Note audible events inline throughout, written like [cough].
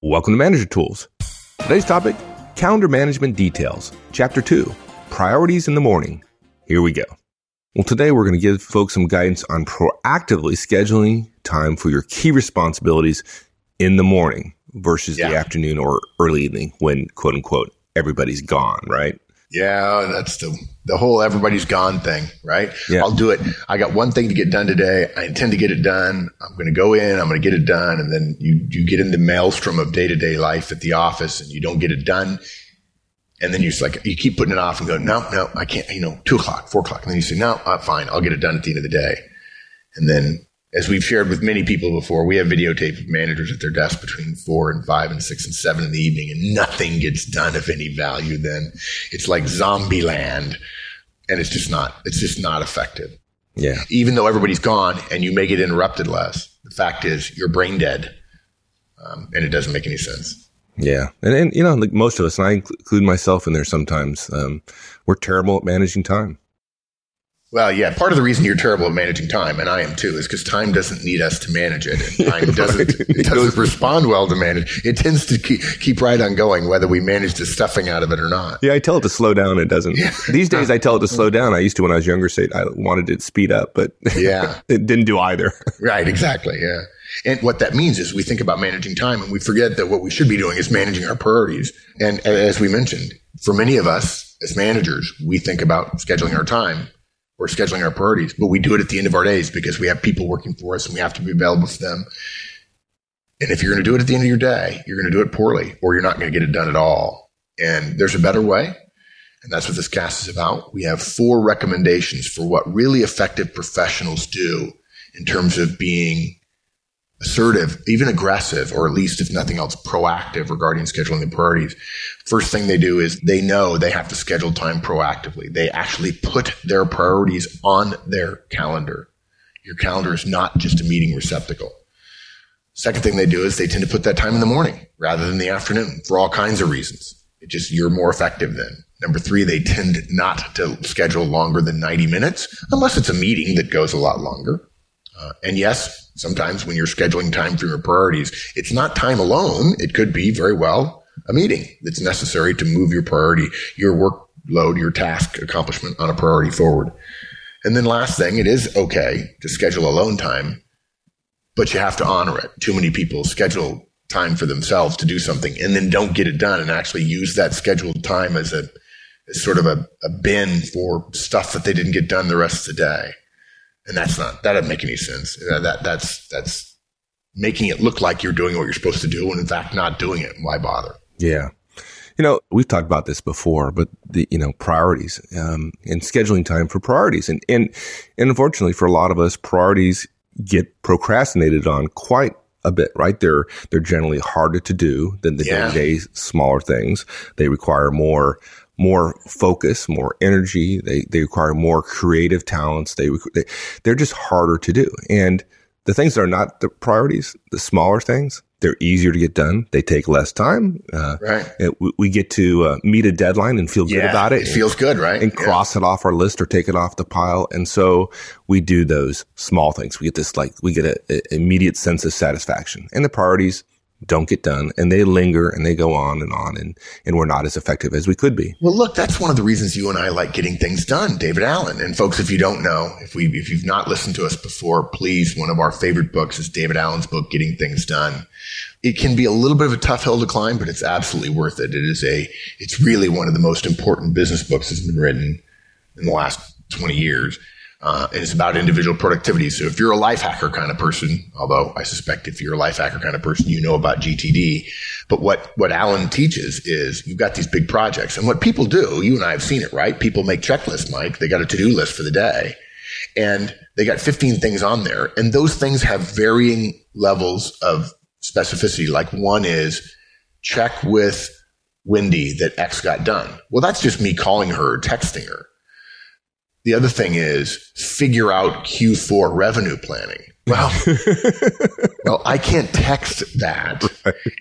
Welcome to Manager Tools. Today's topic calendar management details, Chapter 2 Priorities in the Morning. Here we go. Well, today we're going to give folks some guidance on proactively scheduling time for your key responsibilities in the morning versus Yeah. the afternoon or early evening when, quote unquote, everybody's gone, right? Yeah, that's the the whole everybody's gone thing, right? Yeah. I'll do it. I got one thing to get done today. I intend to get it done. I'm going to go in. I'm going to get it done, and then you you get in the maelstrom of day to day life at the office, and you don't get it done. And then you're just like you keep putting it off and go, no, no, I can't. You know, two o'clock, four o'clock, and then you say, no, uh, fine, I'll get it done at the end of the day. And then, as we've shared with many people before, we have videotape of managers at their desk between four and five and six and seven in the evening, and nothing gets done of any value. Then it's like zombie land, and it's just not. It's just not effective. Yeah. Even though everybody's gone and you may get interrupted less, the fact is you're brain dead, um, and it doesn't make any sense. Yeah. And, and, you know, like most of us, and I include myself in there sometimes, um, we're terrible at managing time. Well, yeah, part of the reason you're terrible at managing time, and I am too, is because time doesn't need us to manage it. And time [laughs] doesn't, it doesn't respond well to manage. It tends to keep, keep right on going, whether we manage the stuffing out of it or not. Yeah, I tell it to slow down. It doesn't. These days, [laughs] I tell it to slow down. I used to when I was younger say I wanted it to speed up, but Yeah. [laughs] it didn't do either. Right, exactly. Yeah. And what that means is we think about managing time and we forget that what we should be doing is managing our priorities. And as we mentioned, for many of us as managers, we think about scheduling our time or scheduling our priorities, but we do it at the end of our days because we have people working for us and we have to be available for them. And if you're going to do it at the end of your day, you're going to do it poorly or you're not going to get it done at all. And there's a better way. And that's what this cast is about. We have four recommendations for what really effective professionals do in terms of being assertive, even aggressive, or at least, if nothing else, proactive regarding scheduling the priorities. First thing they do is they know they have to schedule time proactively. They actually put their priorities on their calendar. Your calendar is not just a meeting receptacle. Second thing they do is they tend to put that time in the morning rather than the afternoon for all kinds of reasons. It just, you're more effective then. Number three, they tend not to schedule longer than 90 minutes unless it's a meeting that goes a lot longer. Uh, and yes, sometimes when you're scheduling time for your priorities, it's not time alone. It could be very well a meeting that's necessary to move your priority, your workload, your task accomplishment on a priority forward. And then last thing, it is okay to schedule alone time, but you have to honor it. Too many people schedule time for themselves to do something and then don't get it done and actually use that scheduled time as a as sort of a, a bin for stuff that they didn't get done the rest of the day. And that's not that doesn't make any sense. That, that that's that's making it look like you're doing what you're supposed to do when in fact not doing it. Why bother? Yeah. You know, we've talked about this before, but the, you know, priorities, um, and scheduling time for priorities. And, and, and unfortunately for a lot of us, priorities get procrastinated on quite a bit, right? They're, they're generally harder to do than the Yeah. day-to-day smaller things. They require more, more focus, more energy. They, they require more creative talents. They, they, they're just harder to do. And the things that are not the priorities, the smaller things, they're easier to get done. They take less time. Uh, Right. we- we get to uh, meet a deadline and feel good about it. It feels good, right? and Yeah. cross it off our list or take it off the pile. And so we do those small things. We get this like, we get a, a immediate sense of satisfaction and the priorities don't get done and they linger and they go on and on and, and we're not as effective as we could be. Well, look, that's one of the reasons you and I like getting things done, David Allen. And folks, if you don't know, if we, if you've not listened to us before, please, one of our favorite books is David Allen's book, Getting Things Done. It can be a little bit of a tough hill to climb, but it's absolutely worth it. It is a, it's really one of the most important business books that's been written in the last 20 years. Uh, and it's about individual productivity. So if you're a life hacker kind of person, although I suspect if you're a life hacker kind of person, you know about GTD. But what, what Allen teaches is you've got these big projects and what people do, you and I have seen it, right? People make checklists, Mike. They got a to-do list for the day and they got 15 things on there and those things have varying levels of specificity. Like one is check with Wendy that X got done. Well, that's just me calling her, or texting her. The other thing is figure out Q4 revenue planning. Well, [laughs] well, I can't text that.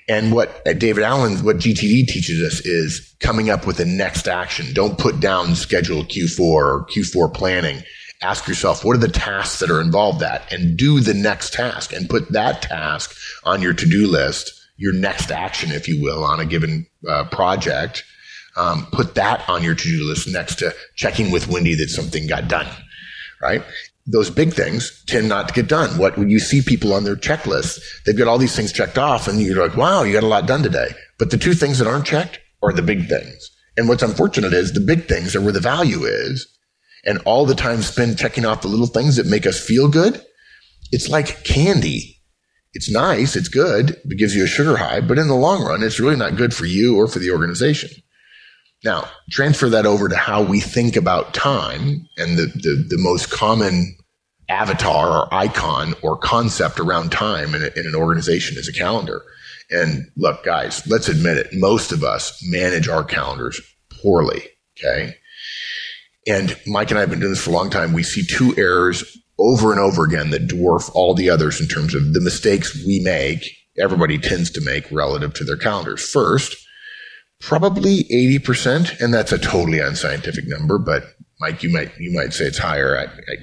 And what uh, David Allen, what GTD teaches us is coming up with the next action. Don't put down schedule Q4 or Q4 planning. Ask yourself, what are the tasks that are involved that and do the next task and put that task on your to-do list your next action, if you will, on a given uh, project. Um, put that on your to-do list next to checking with Wendy that something got done, right? Those big things tend not to get done. What when you see people on their checklist, they've got all these things checked off, and you're like, "Wow, you got a lot done today." But the two things that aren't checked are the big things. And what's unfortunate is the big things are where the value is, and all the time spent checking off the little things that make us feel good. It's like candy it's nice, it's good, it gives you a sugar high, but in the long run, it's really not good for you or for the organization. Now, transfer that over to how we think about time and the, the, the most common avatar or icon or concept around time in, a, in an organization is a calendar. And look, guys, let's admit it. Most of us manage our calendars poorly. Okay. And Mike and I have been doing this for a long time. We see two errors over and over again that dwarf all the others in terms of the mistakes we make, everybody tends to make relative to their calendars. First, probably 80%, and that's a totally unscientific number, but Mike, you might, you might say it's higher. I, I,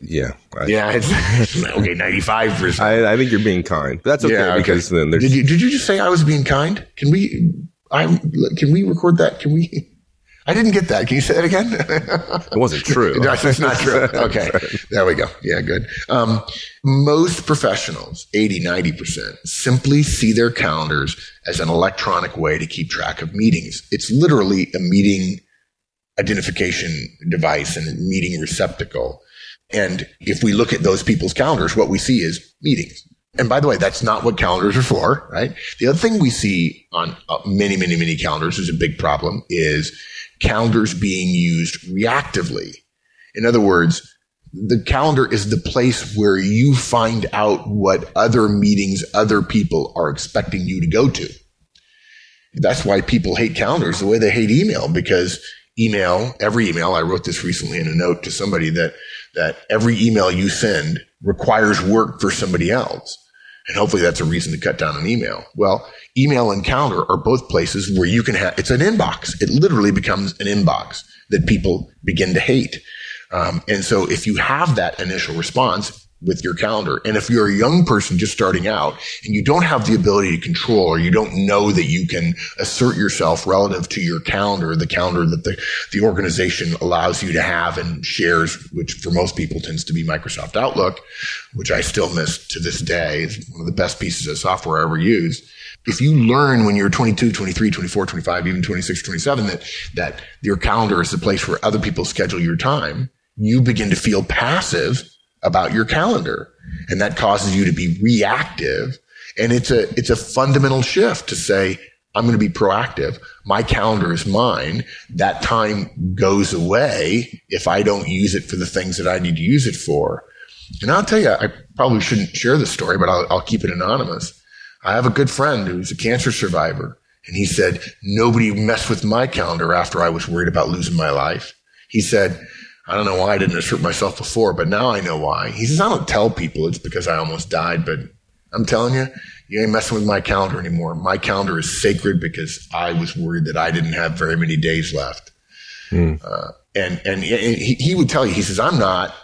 yeah. I, yeah. Okay. 95%. I, I, think you're being kind. That's okay, yeah, okay. because then there's. Did you, did you just say I was being kind? Can we, I'm, can we record that? Can we? I didn't get that. Can you say that again? it wasn't true. [laughs] It's not true. Okay. There we go. Yeah, good. Um, most professionals, 80, 90%, simply see their calendars as an electronic way to keep track of meetings. It's literally a meeting identification device and a meeting receptacle. And if we look at those people's calendars, what we see is meetings. And by the way, that's not what calendars are for, right? The other thing we see on uh, many, many, many calendars is a big problem is calendars being used reactively. In other words, the calendar is the place where you find out what other meetings other people are expecting you to go to. That's why people hate calendars the way they hate email because email, every email, I wrote this recently in a note to somebody that, that every email you send requires work for somebody else. And hopefully that's a reason to cut down an email. Well, email and calendar are both places where you can have, it's an inbox. It literally becomes an inbox that people begin to hate. Um, and so if you have that initial response, with your calendar. And if you're a young person just starting out and you don't have the ability to control or you don't know that you can assert yourself relative to your calendar, the calendar that the, the organization allows you to have and shares, which for most people tends to be Microsoft Outlook, which I still miss to this day. It's one of the best pieces of software I ever used. If you learn when you're 22, 23, 24, 25, even 26, 27, that, that your calendar is the place where other people schedule your time, you begin to feel passive about your calendar. And that causes you to be reactive. And it's a, it's a fundamental shift to say, I'm going to be proactive. My calendar is mine. That time goes away if I don't use it for the things that I need to use it for. And I'll tell you, I probably shouldn't share this story, but I'll, I'll keep it anonymous. I have a good friend who's a cancer survivor. And he said, nobody messed with my calendar after I was worried about losing my life. He said, I don't know why I didn't assert myself before, but now I know why. He says, I don't tell people it's because I almost died, but I'm telling you, you ain't messing with my calendar anymore. My calendar is sacred because I was worried that I didn't have very many days left. Mm. Uh, and, and, and he, he would tell you, he says, I'm not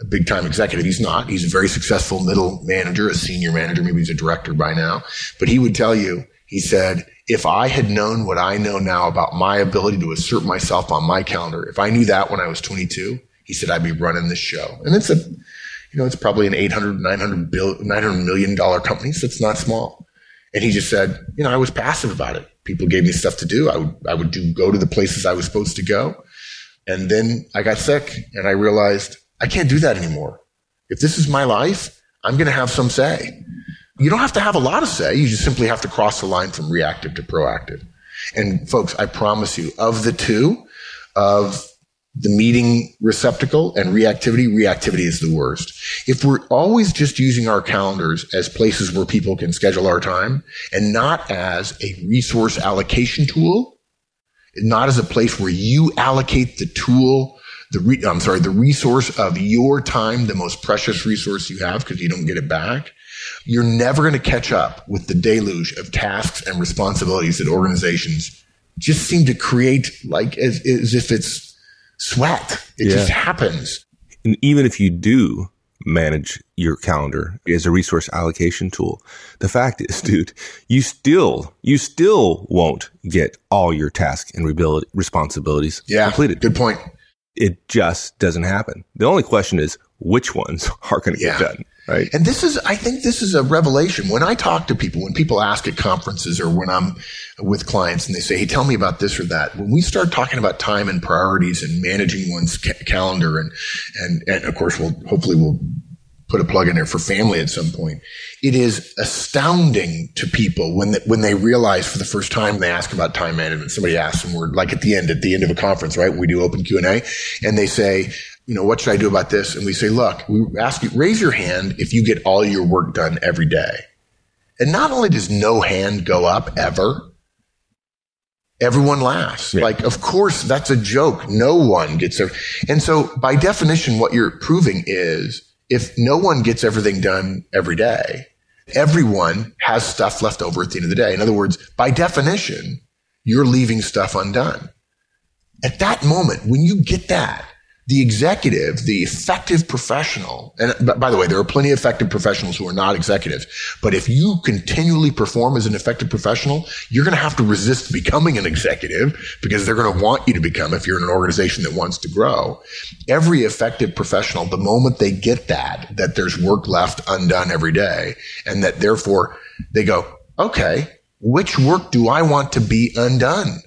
a big time executive. He's not. He's a very successful middle manager, a senior manager. Maybe he's a director by now, but he would tell you, he said, if I had known what I know now about my ability to assert myself on my calendar, if I knew that when I was 22, he said I'd be running this show. And it's a, you know, it's probably an 800, 900 bill, 900 million dollar company. So it's not small. And he just said, you know, I was passive about it. People gave me stuff to do. I would, I would do, go to the places I was supposed to go. And then I got sick and I realized I can't do that anymore. If this is my life, I'm going to have some say. You don't have to have a lot of say. You just simply have to cross the line from reactive to proactive. And folks, I promise you, of the two, of the meeting receptacle and reactivity, reactivity is the worst. If we're always just using our calendars as places where people can schedule our time and not as a resource allocation tool, not as a place where you allocate the tool, the re- I'm sorry, the resource of your time, the most precious resource you have because you don't get it back you're never going to catch up with the deluge of tasks and responsibilities that organizations just seem to create like as, as if it's sweat. It yeah. just happens. And even if you do manage your calendar as a resource allocation tool. The fact is, [laughs] dude, you still, you still won't get all your tasks and responsibilities yeah, completed. Good point. It just doesn't happen. The only question is which ones [laughs] are going to yeah. get done. Right. And this is, I think this is a revelation. When I talk to people, when people ask at conferences or when I'm with clients and they say, Hey, tell me about this or that. When we start talking about time and priorities and managing one's ca- calendar and, and, and of course we'll, hopefully we'll put a plug in there for family at some point. It is astounding to people when they, when they realize for the first time they ask about time management. Somebody asks them, we're like at the end, at the end of a conference, right? We do open Q and A and they say, you know, what should I do about this? And we say, look, we ask you, raise your hand if you get all your work done every day. And not only does no hand go up ever, everyone laughs. Yeah. Like, of course, that's a joke. No one gets there. And so by definition, what you're proving is if no one gets everything done every day, everyone has stuff left over at the end of the day. In other words, by definition, you're leaving stuff undone. At that moment, when you get that, the executive, the effective professional, and by the way, there are plenty of effective professionals who are not executives, but if you continually perform as an effective professional, you're going to have to resist becoming an executive because they're going to want you to become if you're in an organization that wants to grow. Every effective professional, the moment they get that, that there's work left undone every day and that therefore they go, okay, which work do I want to be undone?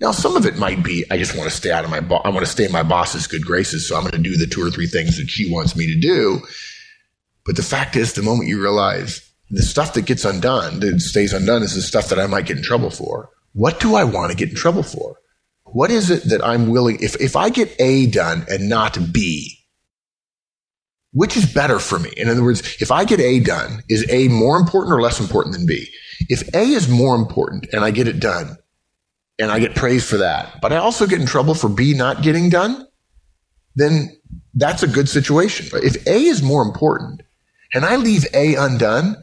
Now, some of it might be I just want to stay out of my bo- I want to stay in my boss's good graces, so I'm going to do the two or three things that she wants me to do. But the fact is, the moment you realize the stuff that gets undone, that stays undone, is the stuff that I might get in trouble for. What do I want to get in trouble for? What is it that I'm willing? If if I get A done and not B, which is better for me? In other words, if I get A done, is A more important or less important than B? If A is more important and I get it done, and I get praised for that, but I also get in trouble for B not getting done, then that's a good situation. If A is more important and I leave A undone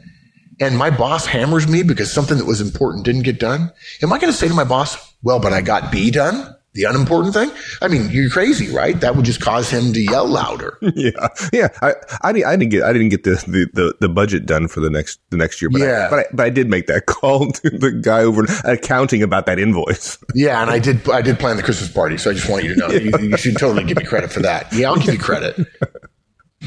and my boss hammers me because something that was important didn't get done, am I going to say to my boss, well, but I got B done? The unimportant thing. I mean, you're crazy, right? That would just cause him to yell louder. [laughs] yeah, yeah. I, I, I didn't get I didn't get the, the, the, the, budget done for the next the next year, but yeah. I, but I, but I did make that [laughs] call to the guy over uh, accounting about that invoice. [laughs] yeah, and I did I did plan the Christmas party, so I just want you to know yeah. you, you should totally give me credit for that. Yeah, I'll give you credit.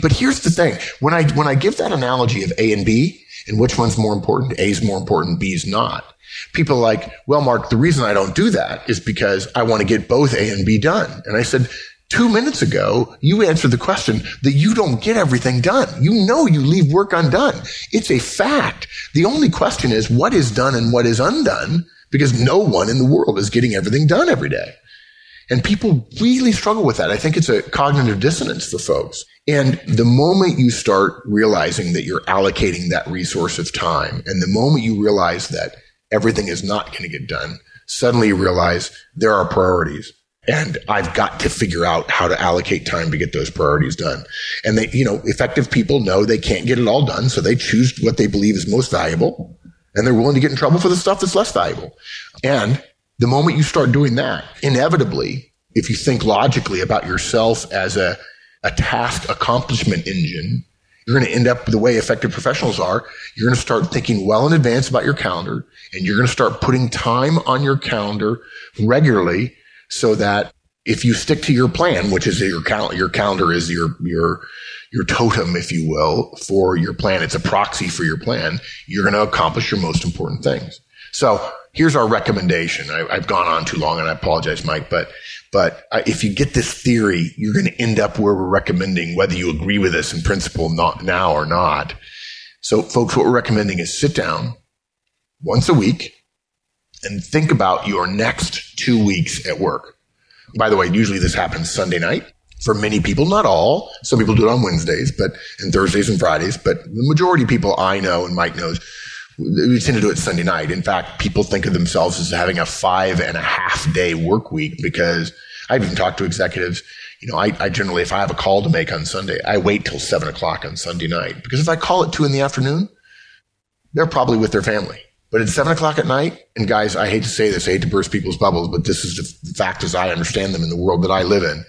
But here's the thing: when I when I give that analogy of A and B, and which one's more important, A is more important, B is not people are like, well, Mark, the reason I don't do that is because I want to get both A and B done. And I said, two minutes ago, you answered the question that you don't get everything done. You know you leave work undone. It's a fact. The only question is what is done and what is undone because no one in the world is getting everything done every day. And people really struggle with that. I think it's a cognitive dissonance for folks. And the moment you start realizing that you're allocating that resource of time and the moment you realize that everything is not going to get done. Suddenly you realize there are priorities and I've got to figure out how to allocate time to get those priorities done. And they, you know, effective people know they can't get it all done. So they choose what they believe is most valuable and they're willing to get in trouble for the stuff that's less valuable. And the moment you start doing that, inevitably, if you think logically about yourself as a, a task accomplishment engine, you're going to end up the way effective professionals are. You're going to start thinking well in advance about your calendar and you're going to start putting time on your calendar regularly so that if you stick to your plan, which is your cal- your calendar is your, your, your totem, if you will, for your plan. It's a proxy for your plan. You're going to accomplish your most important things. So here's our recommendation. I, have gone on too long and I apologize, Mike, but but uh, if you get this theory, you're going to end up where we're recommending, whether you agree with us in principle not now or not. So folks, what we're recommending is sit down once a week and think about your next two weeks at work. By the way, usually this happens Sunday night for many people, not all. Some people do it on Wednesdays, but and Thursdays and Fridays, but the majority of people I know and Mike knows we tend to do it Sunday night. In fact, people think of themselves as having a five and a half day work week because I've even talked to executives. You know, I, I generally, if I have a call to make on Sunday, I wait till seven o'clock on Sunday night because if I call at two in the afternoon, they're probably with their family. But at seven o'clock at night, and guys, I hate to say this, I hate to burst people's bubbles, but this is the fact as I understand them in the world that I live in.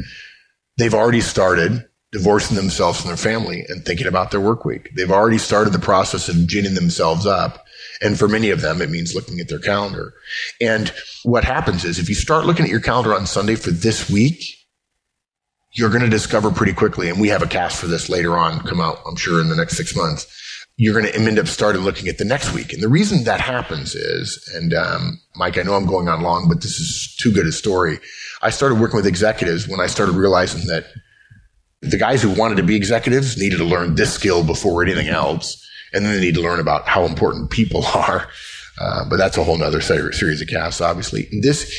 They've already started divorcing themselves from their family and thinking about their work week. They've already started the process of ginning themselves up. And for many of them, it means looking at their calendar. And what happens is if you start looking at your calendar on Sunday for this week, you're going to discover pretty quickly, and we have a cast for this later on come out, I'm sure, in the next six months. You're going to end up starting looking at the next week. And the reason that happens is, and um, Mike, I know I'm going on long, but this is too good a story. I started working with executives when I started realizing that the guys who wanted to be executives needed to learn this skill before anything else. And then they need to learn about how important people [laughs] are. Uh, but that's a whole nother series of casts, obviously. This,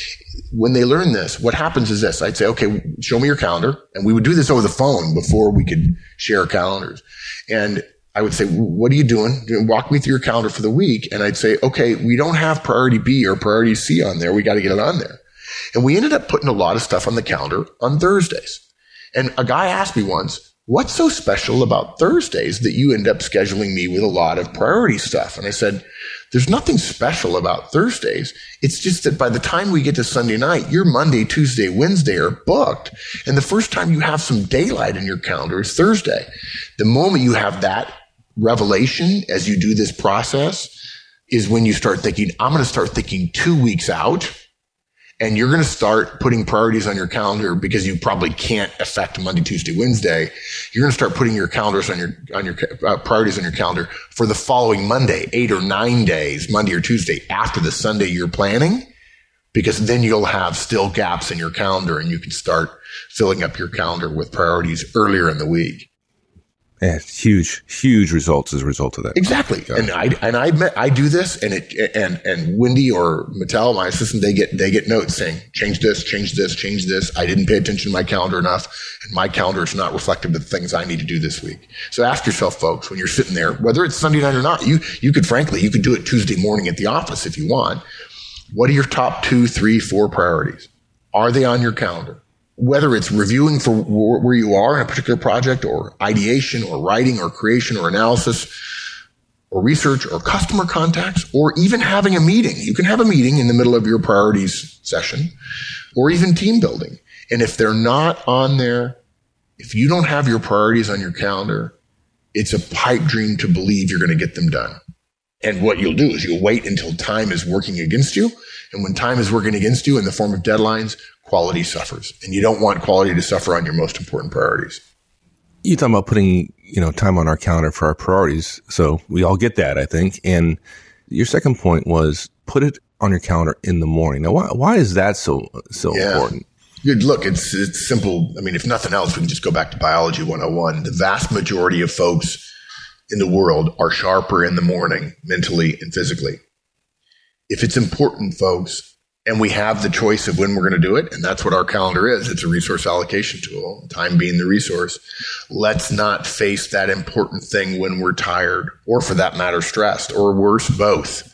when they learn this, what happens is this. I'd say, okay, show me your calendar. And we would do this over the phone before we could share calendars. And I would say, what are you doing? Walk me through your calendar for the week. And I'd say, okay, we don't have priority B or priority C on there. We got to get it on there. And we ended up putting a lot of stuff on the calendar on Thursdays. And a guy asked me once, what's so special about Thursdays that you end up scheduling me with a lot of priority stuff? And I said, there's nothing special about Thursdays. It's just that by the time we get to Sunday night, your Monday, Tuesday, Wednesday are booked. And the first time you have some daylight in your calendar is Thursday. The moment you have that revelation as you do this process is when you start thinking, I'm going to start thinking two weeks out and you're going to start putting priorities on your calendar because you probably can't affect Monday, Tuesday, Wednesday. You're going to start putting your calendars on your on your uh, priorities on your calendar for the following Monday, eight or nine days, Monday or Tuesday after the Sunday you're planning, because then you'll have still gaps in your calendar and you can start filling up your calendar with priorities earlier in the week. Yeah, huge, huge results as a result of that. Exactly. And I, and I, met, I do this and it, and, and Wendy or Mattel, my assistant, they get, they get notes saying, change this, change this, change this. I didn't pay attention to my calendar enough and my calendar is not reflective of the things I need to do this week. So ask yourself, folks, when you're sitting there, whether it's Sunday night or not, you, you could frankly, you could do it Tuesday morning at the office if you want. What are your top two, three, four priorities? Are they on your calendar? Whether it's reviewing for where you are in a particular project or ideation or writing or creation or analysis or research or customer contacts or even having a meeting. You can have a meeting in the middle of your priorities session or even team building. And if they're not on there, if you don't have your priorities on your calendar, it's a pipe dream to believe you're going to get them done. And what you'll do is you'll wait until time is working against you. And when time is working against you in the form of deadlines, quality suffers. And you don't want quality to suffer on your most important priorities. You talk about putting, you know, time on our calendar for our priorities. So we all get that, I think. And your second point was put it on your calendar in the morning. Now, why, why is that so, so yeah. important? Good. Look, it's, it's simple. I mean, if nothing else, we can just go back to biology 101. The vast majority of folks in the world are sharper in the morning, mentally and physically. If it's important, folks, and we have the choice of when we're going to do it. And that's what our calendar is. It's a resource allocation tool, time being the resource. Let's not face that important thing when we're tired or for that matter, stressed or worse, both.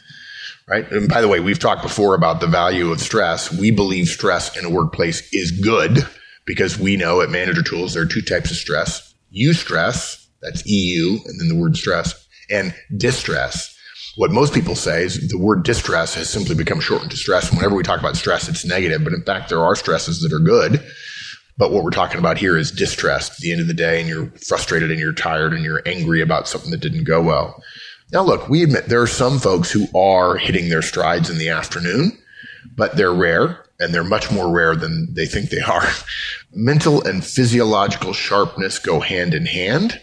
Right. And by the way, we've talked before about the value of stress. We believe stress in a workplace is good because we know at manager tools, there are two types of stress. Eustress, that's EU, and then the word stress and distress what most people say is the word distress has simply become shortened to stress. And whenever we talk about stress, it's negative. But in fact, there are stresses that are good. But what we're talking about here is distress at the end of the day, and you're frustrated and you're tired and you're angry about something that didn't go well. Now, look, we admit there are some folks who are hitting their strides in the afternoon, but they're rare and they're much more rare than they think they are. [laughs] Mental and physiological sharpness go hand in hand.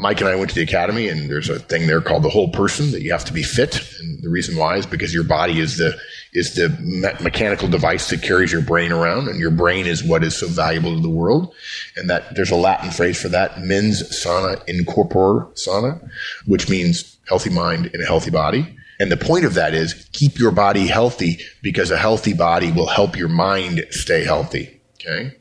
Mike and I went to the academy, and there's a thing there called the whole person that you have to be fit. And the reason why is because your body is the is the me- mechanical device that carries your brain around, and your brain is what is so valuable to the world. And that there's a Latin phrase for that: "Mens sana in corpore sana," which means healthy mind in a healthy body. And the point of that is keep your body healthy because a healthy body will help your mind stay healthy. Okay.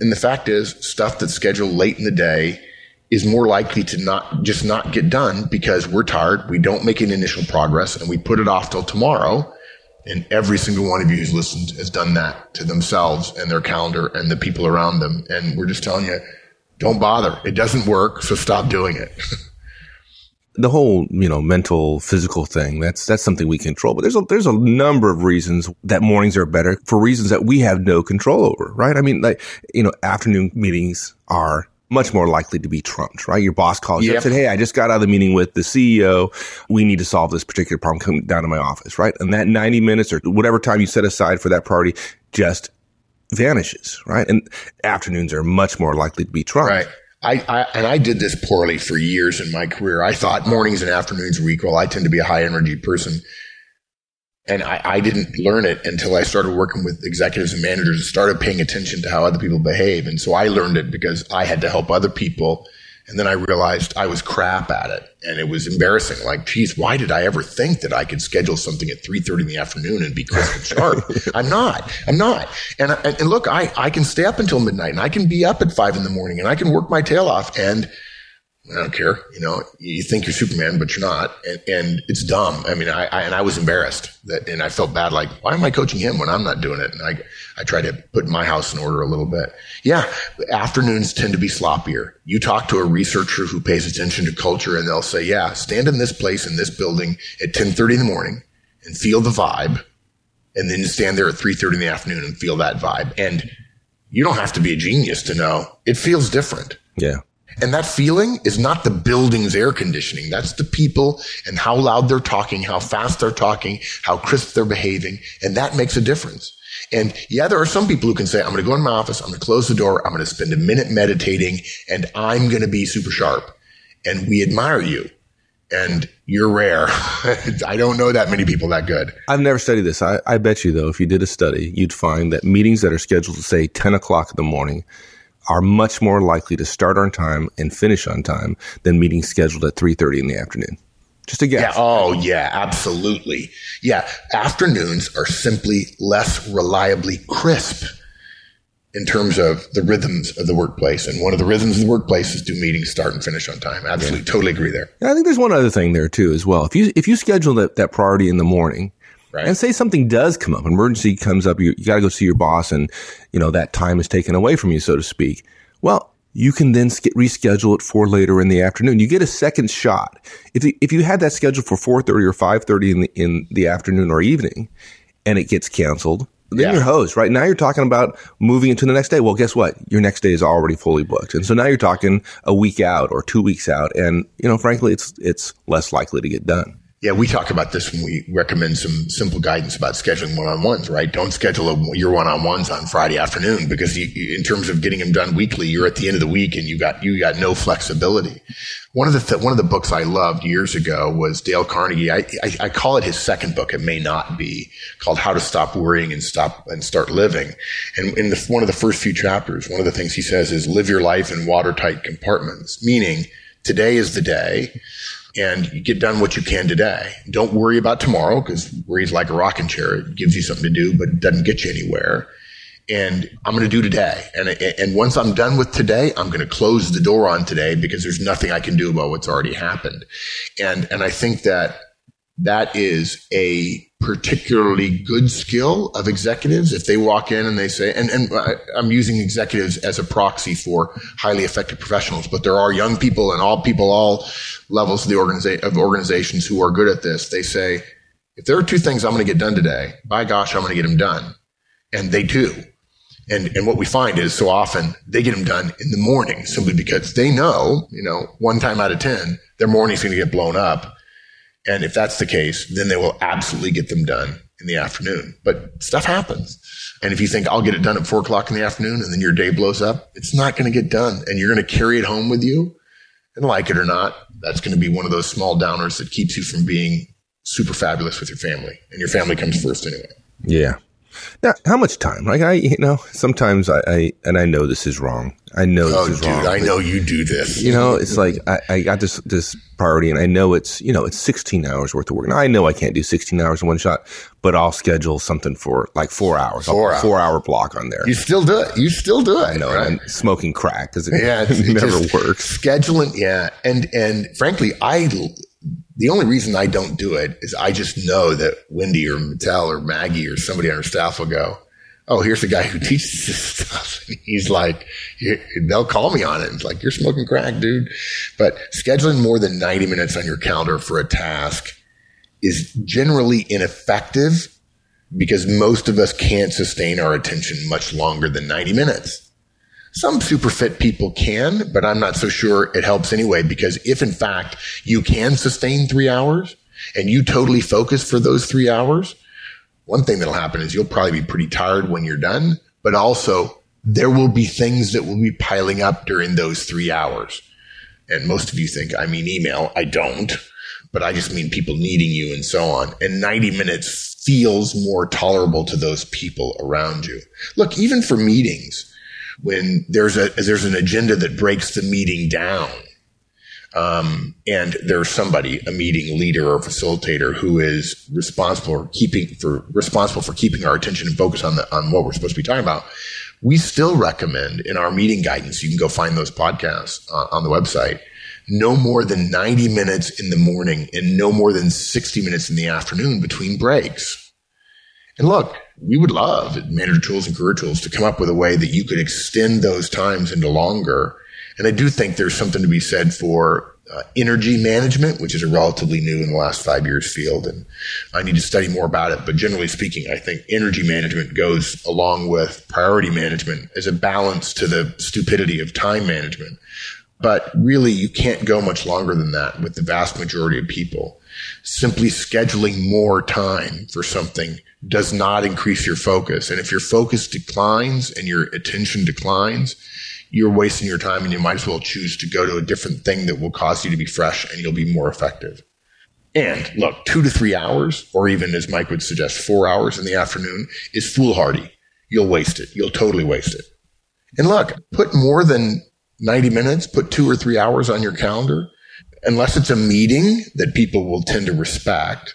And the fact is, stuff that's scheduled late in the day is more likely to not just not get done because we're tired, we don't make an initial progress, and we put it off till tomorrow. And every single one of you who's listened has done that to themselves and their calendar and the people around them. And we're just telling you, don't bother. It doesn't work, so stop doing it. [laughs] the whole, you know, mental, physical thing, that's, that's something we control. But there's a, there's a number of reasons that mornings are better for reasons that we have no control over, right? I mean, like, you know, afternoon meetings are much more likely to be trumped, right? Your boss calls you Yep. and said, Hey, I just got out of the meeting with the CEO. We need to solve this particular problem. Come down to my office, right? And that 90 minutes or whatever time you set aside for that priority just vanishes, right? And afternoons are much more likely to be trumped. Right. I, I and I did this poorly for years in my career. I thought mornings and afternoons were equal. I tend to be a high energy person. And I, I didn't learn it until I started working with executives and managers and started paying attention to how other people behave. And so I learned it because I had to help other people. And then I realized I was crap at it and it was embarrassing. Like, geez, why did I ever think that I could schedule something at 3.30 in the afternoon and be crisp and sharp? [laughs] I'm not. I'm not. And, I- and look, I, I can stay up until midnight and I can be up at five in the morning and I can work my tail off and I don't care. You know, you think you're Superman, but you're not. And, and it's dumb. I mean, I, I, and I was embarrassed that, and I felt bad. Like, why am I coaching him when I'm not doing it? And I, I try to put my house in order a little bit. Yeah. Afternoons tend to be sloppier. You talk to a researcher who pays attention to culture and they'll say, yeah, stand in this place in this building at 1030 in the morning and feel the vibe. And then stand there at 330 in the afternoon and feel that vibe. And you don't have to be a genius to know it feels different. Yeah. And that feeling is not the building's air conditioning. That's the people and how loud they're talking, how fast they're talking, how crisp they're behaving. And that makes a difference. And yeah, there are some people who can say, I'm going to go in my office. I'm going to close the door. I'm going to spend a minute meditating and I'm going to be super sharp. And we admire you. And you're rare. [laughs] I don't know that many people that good. I've never studied this. I, I bet you though, if you did a study, you'd find that meetings that are scheduled to say 10 o'clock in the morning are much more likely to start on time and finish on time than meetings scheduled at 3.30 in the afternoon. Just a guess. Yeah. Oh, yeah. Absolutely. Yeah. Afternoons are simply less reliably crisp in terms of the rhythms of the workplace. And one of the rhythms of the workplace is do meetings start and finish on time. Absolutely. Totally agree there. And I think there's one other thing there too as well. If you if you schedule that, that priority in the morning, Right. and say something does come up, an emergency comes up, you, you got to go see your boss, and you know that time is taken away from you, so to speak. Well, you can then sk- reschedule it for later in the afternoon. You get a second shot. If you, if you had that scheduled for 4:30 or 5:30 in the in the afternoon or evening, and it gets canceled. Then Yeah. you're hosed, right? Now you're talking about moving into the next day. Well, guess what? Your next day is already fully booked. And so now you're talking a week out or two weeks out. And, you know, frankly, it's, it's less likely to get done. Yeah, we talk about this when we recommend some simple guidance about scheduling one-on-ones, right? Don't schedule a, your one-on-ones on Friday afternoon because you, in terms of getting them done weekly, you're at the end of the week and you got you got no flexibility. One of the th- one of the books I loved years ago was Dale Carnegie. I, I I call it his second book. It may not be called How to Stop Worrying and Stop and Start Living. And in the, one of the first few chapters, one of the things he says is live your life in watertight compartments, meaning today is the day and you get done what you can today. Don't worry about tomorrow because worry's like a rocking chair. It gives you something to do, but it doesn't get you anywhere. And I'm going to do today. And, and once I'm done with today, I'm going to close the door on today because there's nothing I can do about what's already happened. And, and I think that that is a particularly good skill of executives if they walk in and they say and, and i'm using executives as a proxy for highly effective professionals but there are young people and all people all levels of the organiza- of organizations who are good at this. They say if there are two things i'm going to get done today by gosh i'm going to get them done and they do. And and what we find is so often they get them done in the morning simply because they know you know one time out of ten their morning's going to get blown up and if that's the case, then they will absolutely get them done in the afternoon. But stuff happens. And if you think I'll get it done at four o'clock in the afternoon and then your day blows up, it's not going to get done. And you're going to carry it home with you. And like it or not, that's going to be one of those small downers that keeps you from being super fabulous with your family. And your family comes first anyway. Yeah. Now, how much time? Like I, you know, sometimes I, I and I know this is wrong. I know this Oh, is dude, wrong. I know you do this. You know, it's like I, I got this this priority, and I know it's you know it's 16 hours worth of work. Now I know I can't do 16 hours in one shot, but I'll schedule something for like four hours. Four a four hour block on there. You still do it. You still do it. I know, right? and smoking crack because it, Yeah, [laughs] it never works. Scheduling, yeah, and and frankly, I the only reason I don't do it is I just know that Wendy or Mattel or Maggie or somebody on her staff will go, "Oh, here's the guy who [laughs] teaches this stuff." And he's like, they'll call me on it. It's like you're smoking crack, dude. But scheduling more than ninety minutes on your calendar for a task is generally ineffective because most of us can't sustain our attention much longer than ninety minutes. Some super fit people can, but I'm not so sure it helps anyway, because if in fact you can sustain three hours and you totally focus for those three hours, one thing that'll happen is you'll probably be pretty tired when you're done, but also there will be things that will be piling up during those three hours. And most of you think I mean email. I don't, but I just mean people needing you and so on. And 90 minutes feels more tolerable to those people around you. Look, even for meetings, when there's a there's an agenda that breaks the meeting down, um, and there's somebody, a meeting leader or facilitator, who is responsible for keeping for responsible for keeping our attention and focus on the on what we're supposed to be talking about. We still recommend in our meeting guidance. You can go find those podcasts uh, on the website. No more than 90 minutes in the morning and no more than 60 minutes in the afternoon between breaks. And look, we would love Manager Tools and Career Tools to come up with a way that you could extend those times into longer. And I do think there's something to be said for uh, energy management, which is a relatively new in the last five years field. And I need to study more about it. But generally speaking, I think energy management goes along with priority management as a balance to the stupidity of time management. But really, you can't go much longer than that with the vast majority of people. Simply scheduling more time for something does not increase your focus. And if your focus declines and your attention declines, you're wasting your time and you might as well choose to go to a different thing that will cause you to be fresh and you'll be more effective. And look, two to three hours, or even as Mike would suggest, four hours in the afternoon is foolhardy. You'll waste it. You'll totally waste it. And look, put more than 90 minutes, put two or three hours on your calendar, unless it's a meeting that people will tend to respect.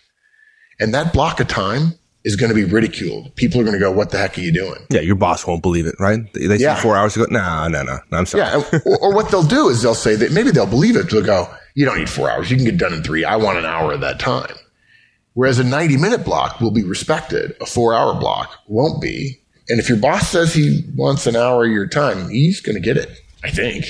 And that block of time is going to be ridiculed. People are going to go, "What the heck are you doing?" Yeah, your boss won't believe it, right? They, they yeah. see four hours ago. No, no, no, no. I'm sorry. Yeah, or, or, what they'll do is they'll say that maybe they'll believe it. They'll go, "You don't need four hours. You can get done in three. I want an hour of that time." Whereas a 90 minute block will be respected. A four hour block won't be. And if your boss says he wants an hour of your time, he's going to get it. I think.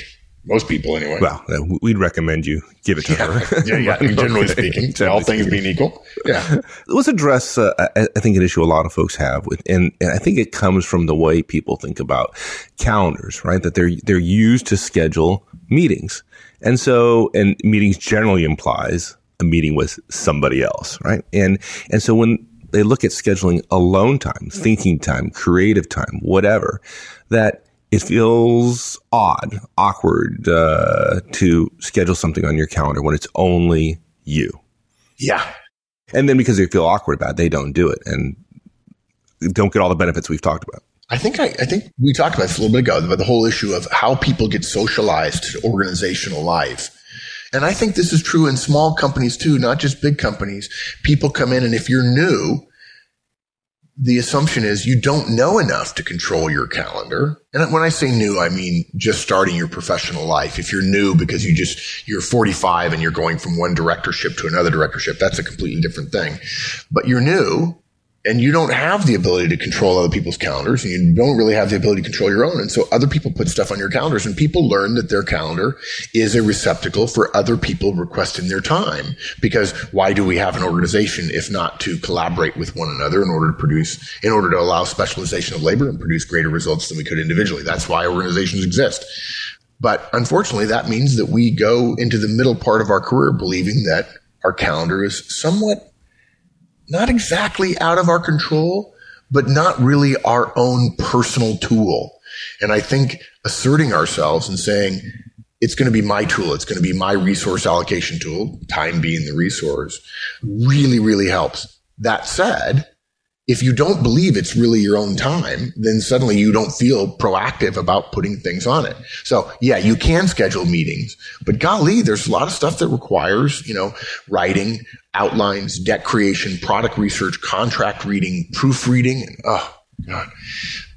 Most people, anyway. Well, uh, we'd recommend you give it to yeah. her. [laughs] yeah, yeah. [laughs] Generally speaking, all things being equal. Yeah. [laughs] Let's address, uh, I think, an issue a lot of folks have with, and, and I think it comes from the way people think about calendars, right? That they're, they're used to schedule meetings. And so, and meetings generally implies a meeting with somebody else, right? And, and so when they look at scheduling alone time, thinking time, creative time, whatever, that it feels odd, awkward uh, to schedule something on your calendar when it's only you. Yeah. And then because they feel awkward about it, they don't do it and don't get all the benefits we've talked about. I think I, I, think we talked about this a little bit ago about the whole issue of how people get socialized to organizational life. And I think this is true in small companies too, not just big companies. People come in and if you're new, the assumption is you don't know enough to control your calendar. And when I say new, I mean just starting your professional life. If you're new because you just, you're 45 and you're going from one directorship to another directorship, that's a completely different thing. But you're new and you don't have the ability to control other people's calendars and you don't really have the ability to control your own. And so other people put stuff on your calendars and people learn that their calendar is a receptacle for other people requesting their time. Because why do we have an organization if not to collaborate with one another in order to produce, in order to allow specialization of labor and produce greater results than we could individually? That's why organizations exist. But unfortunately, that means that we go into the middle part of our career believing that our calendar is somewhat not exactly out of our control, but not really our own personal tool. And I think asserting ourselves and saying, it's going to be my tool. It's going to be my resource allocation tool, time being the resource, really, really helps. That said, if you don't believe it's really your own time, then suddenly you don't feel proactive about putting things on it. So yeah, you can schedule meetings, but golly, there's a lot of stuff that requires, you know, writing, outlines, deck creation, product research, contract reading, proofreading. Oh God,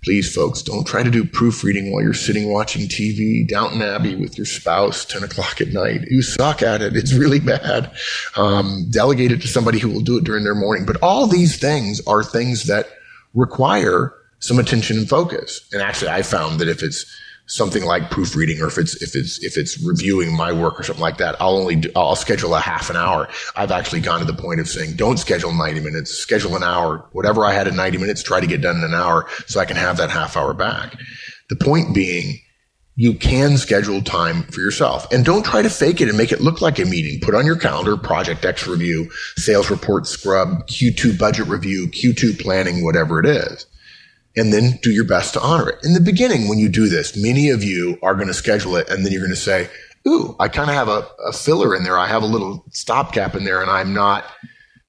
please folks, don't try to do proofreading while you're sitting watching TV, Downton Abbey with your spouse, 10 o'clock at night. You suck at it. It's really bad. Um, delegate it to somebody who will do it during their morning. But all these things are things that require some attention and focus. And actually, I found that if it's something like proofreading or if it's if it's if it's reviewing my work or something like that i'll only do, i'll schedule a half an hour i've actually gone to the point of saying don't schedule 90 minutes schedule an hour whatever i had in 90 minutes try to get done in an hour so i can have that half hour back the point being you can schedule time for yourself and don't try to fake it and make it look like a meeting. Put on your calendar, project X review, sales report scrub, Q2 budget review, Q2 planning, whatever it is. And then do your best to honor it. In the beginning, when you do this, many of you are going to schedule it and then you're going to say, Ooh, I kind of have a, a filler in there. I have a little stopgap in there and I'm not,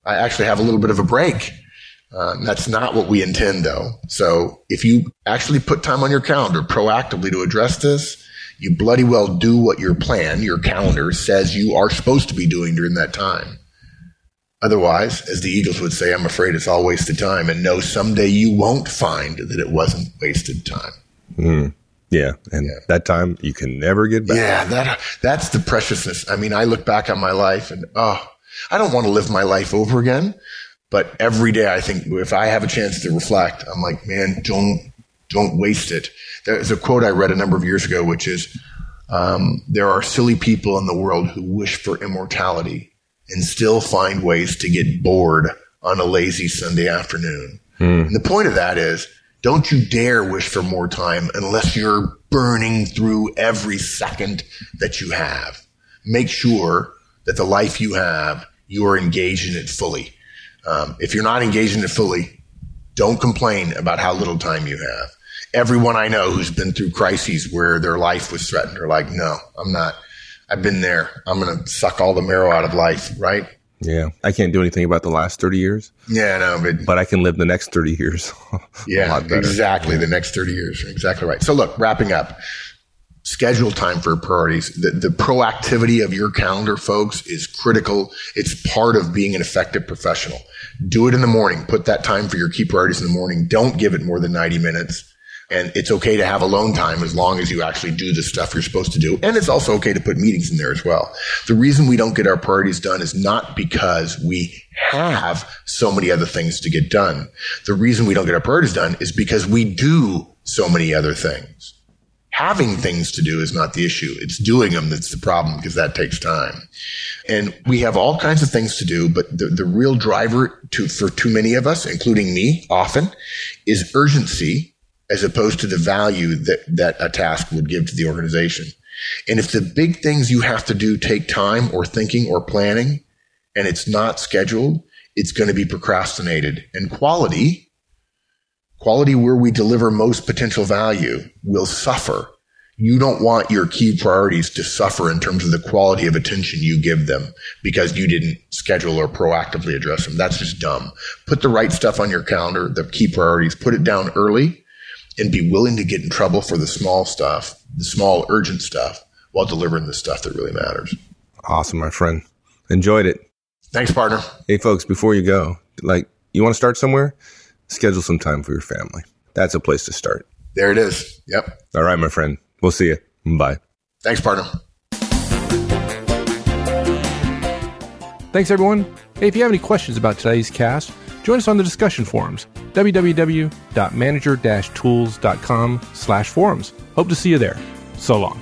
I actually have a little bit of a break. Uh, that's not what we intend though. So if you actually put time on your calendar proactively to address this, you bloody well do what your plan, your calendar says you are supposed to be doing during that time. Otherwise, as the Eagles would say, I'm afraid it's all wasted time and no, someday you won't find that it wasn't wasted time. Mm. Yeah, and yeah. that time you can never get back. Yeah, that that's the preciousness. I mean, I look back on my life and oh, I don't want to live my life over again. But every day I think if I have a chance to reflect, I'm like, man, don't, don't waste it. There's a quote I read a number of years ago, which is, um, there are silly people in the world who wish for immortality and still find ways to get bored on a lazy Sunday afternoon. Hmm. And the point of that is, don't you dare wish for more time unless you're burning through every second that you have. Make sure that the life you have, you are engaged in it fully. Um, if you're not engaged in it fully, don't complain about how little time you have. Everyone I know who's been through crises where their life was threatened are like, no, I'm not. I've been there. I'm going to suck all the marrow out of life, right? Yeah. I can't do anything about the last 30 years. Yeah, no, but, but I can live the next 30 years. [laughs] yeah, exactly. Yeah. The next 30 years. Exactly right. So look, wrapping up schedule time for priorities. The, the proactivity of your calendar, folks, is critical. It's part of being an effective professional. Do it in the morning. Put that time for your key priorities in the morning. Don't give it more than 90 minutes. And it's okay to have alone time as long as you actually do the stuff you're supposed to do. And it's also okay to put meetings in there as well. The reason we don't get our priorities done is not because we have so many other things to get done. The reason we don't get our priorities done is because we do so many other things having things to do is not the issue. It's doing them that's the problem because that takes time. And we have all kinds of things to do, but the, the real driver to, for too many of us, including me often, is urgency as opposed to the value that, that a task would give to the organization. And if the big things you have to do take time or thinking or planning and it's not scheduled, it's going to be procrastinated. And quality quality where we deliver most potential value will suffer. You don't want your key priorities to suffer in terms of the quality of attention you give them because you didn't schedule or proactively address them. That's just dumb. Put the right stuff on your calendar, the key priorities, put it down early and be willing to get in trouble for the small stuff, the small urgent stuff while delivering the stuff that really matters. Awesome, my friend. Enjoyed it. Thanks, partner. Hey, folks, before you go, like, you want to start somewhere? schedule some time for your family. That's a place to start. There it is. Yep. All right, my friend. We'll see you. Bye. Thanks, partner. Thanks, everyone. Hey, if you have any questions about today's cast, join us on the discussion forums, www.manager-tools.com slash forums. Hope to see you there. So long.